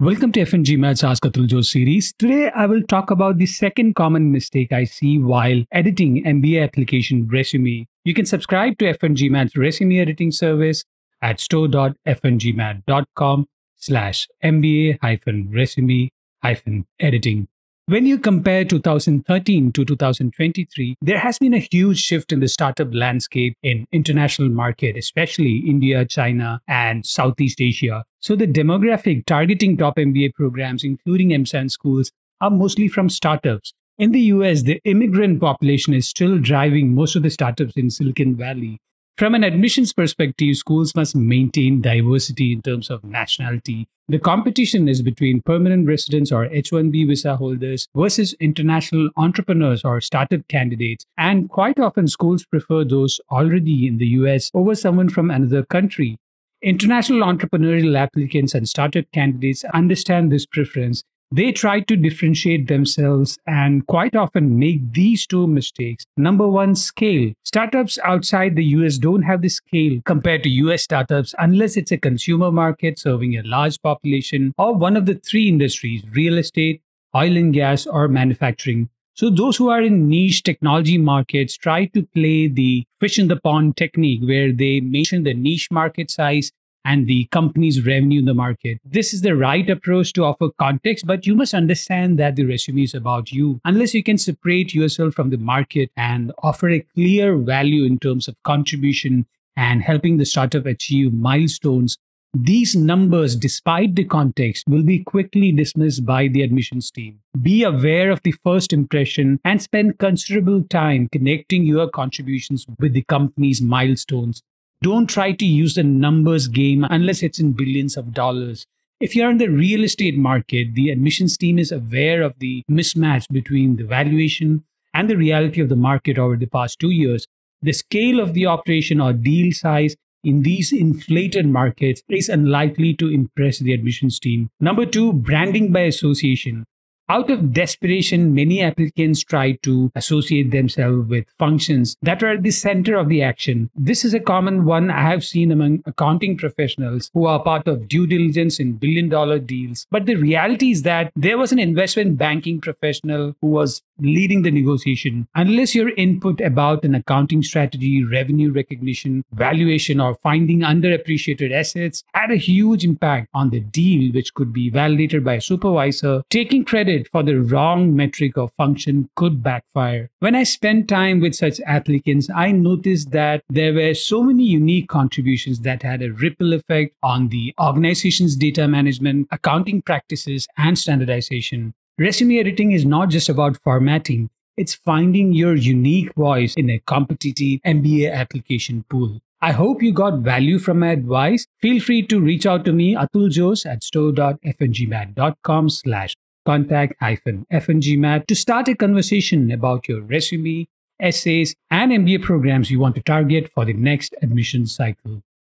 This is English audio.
Welcome to F1GMAT's Ask Atul series. Today I will talk about the second common mistake I see while editing MBA application resume. You can subscribe to F1GMAT's resume editing service at store.f1gmat.com slash MBA hyphen resume hyphen editing. When you compare 2013 to 2023, there has been a huge shift in the startup landscape in international market, especially India, China, and Southeast Asia. So the demographic targeting top MBA programs, including M7 schools, are mostly from startups. In the US, the immigrant population is still driving most of the startups in Silicon Valley. From an admissions perspective, schools must maintain diversity in terms of nationality. The competition is between permanent residents or H 1B visa holders versus international entrepreneurs or startup candidates. And quite often, schools prefer those already in the US over someone from another country. International entrepreneurial applicants and startup candidates understand this preference they try to differentiate themselves and quite often make these two mistakes. Number one, scale. Startups outside the US don't have the scale compared to US startups unless it's a consumer market serving a large population or one of the three industries real estate, oil and gas, or manufacturing. So, those who are in niche technology markets try to play the fish in the pond technique where they mention the niche market size and the company's revenue in the market. This is the right approach to offer context, but you must understand that the resume is about you. Unless you can separate yourself from the market and offer a clear value in terms of contribution and helping the startup achieve milestones, these numbers, despite the context, will be quickly dismissed by the admissions team. Be aware of the first impression and spend considerable time connecting your contributions with the company's milestones don't try to use the numbers game unless it's in billions of dollars. If you're in the real estate market, the admissions team is aware of the mismatch between the valuation and the reality of the market over the past two years. The scale of the operation or deal size in these inflated markets is unlikely to impress the admissions team. Number two, branding by association. Out of desperation, many applicants try to associate themselves with functions that are at the center of the action. This is a common one I have seen among accounting professionals who are part of due diligence in billion dollar deals. But the reality is that there was an investment banking professional who was leading the negotiation. Unless your input about an accounting strategy, revenue recognition, valuation, or finding underappreciated assets had a huge impact on the deal, which could be validated by a supervisor, taking credit for the wrong metric or function could backfire. When I spent time with such applicants, I noticed that there were so many unique contributions that had a ripple effect on the organization's data management, accounting practices, and standardization. Resume editing is not just about formatting, it's finding your unique voice in a competitive MBA application pool. I hope you got value from my advice. Feel free to reach out to me, Atul Jose at store.f1gmat.com slash contact F1GMAT to start a conversation about your resume, essays, and MBA programs you want to target for the next admission cycle.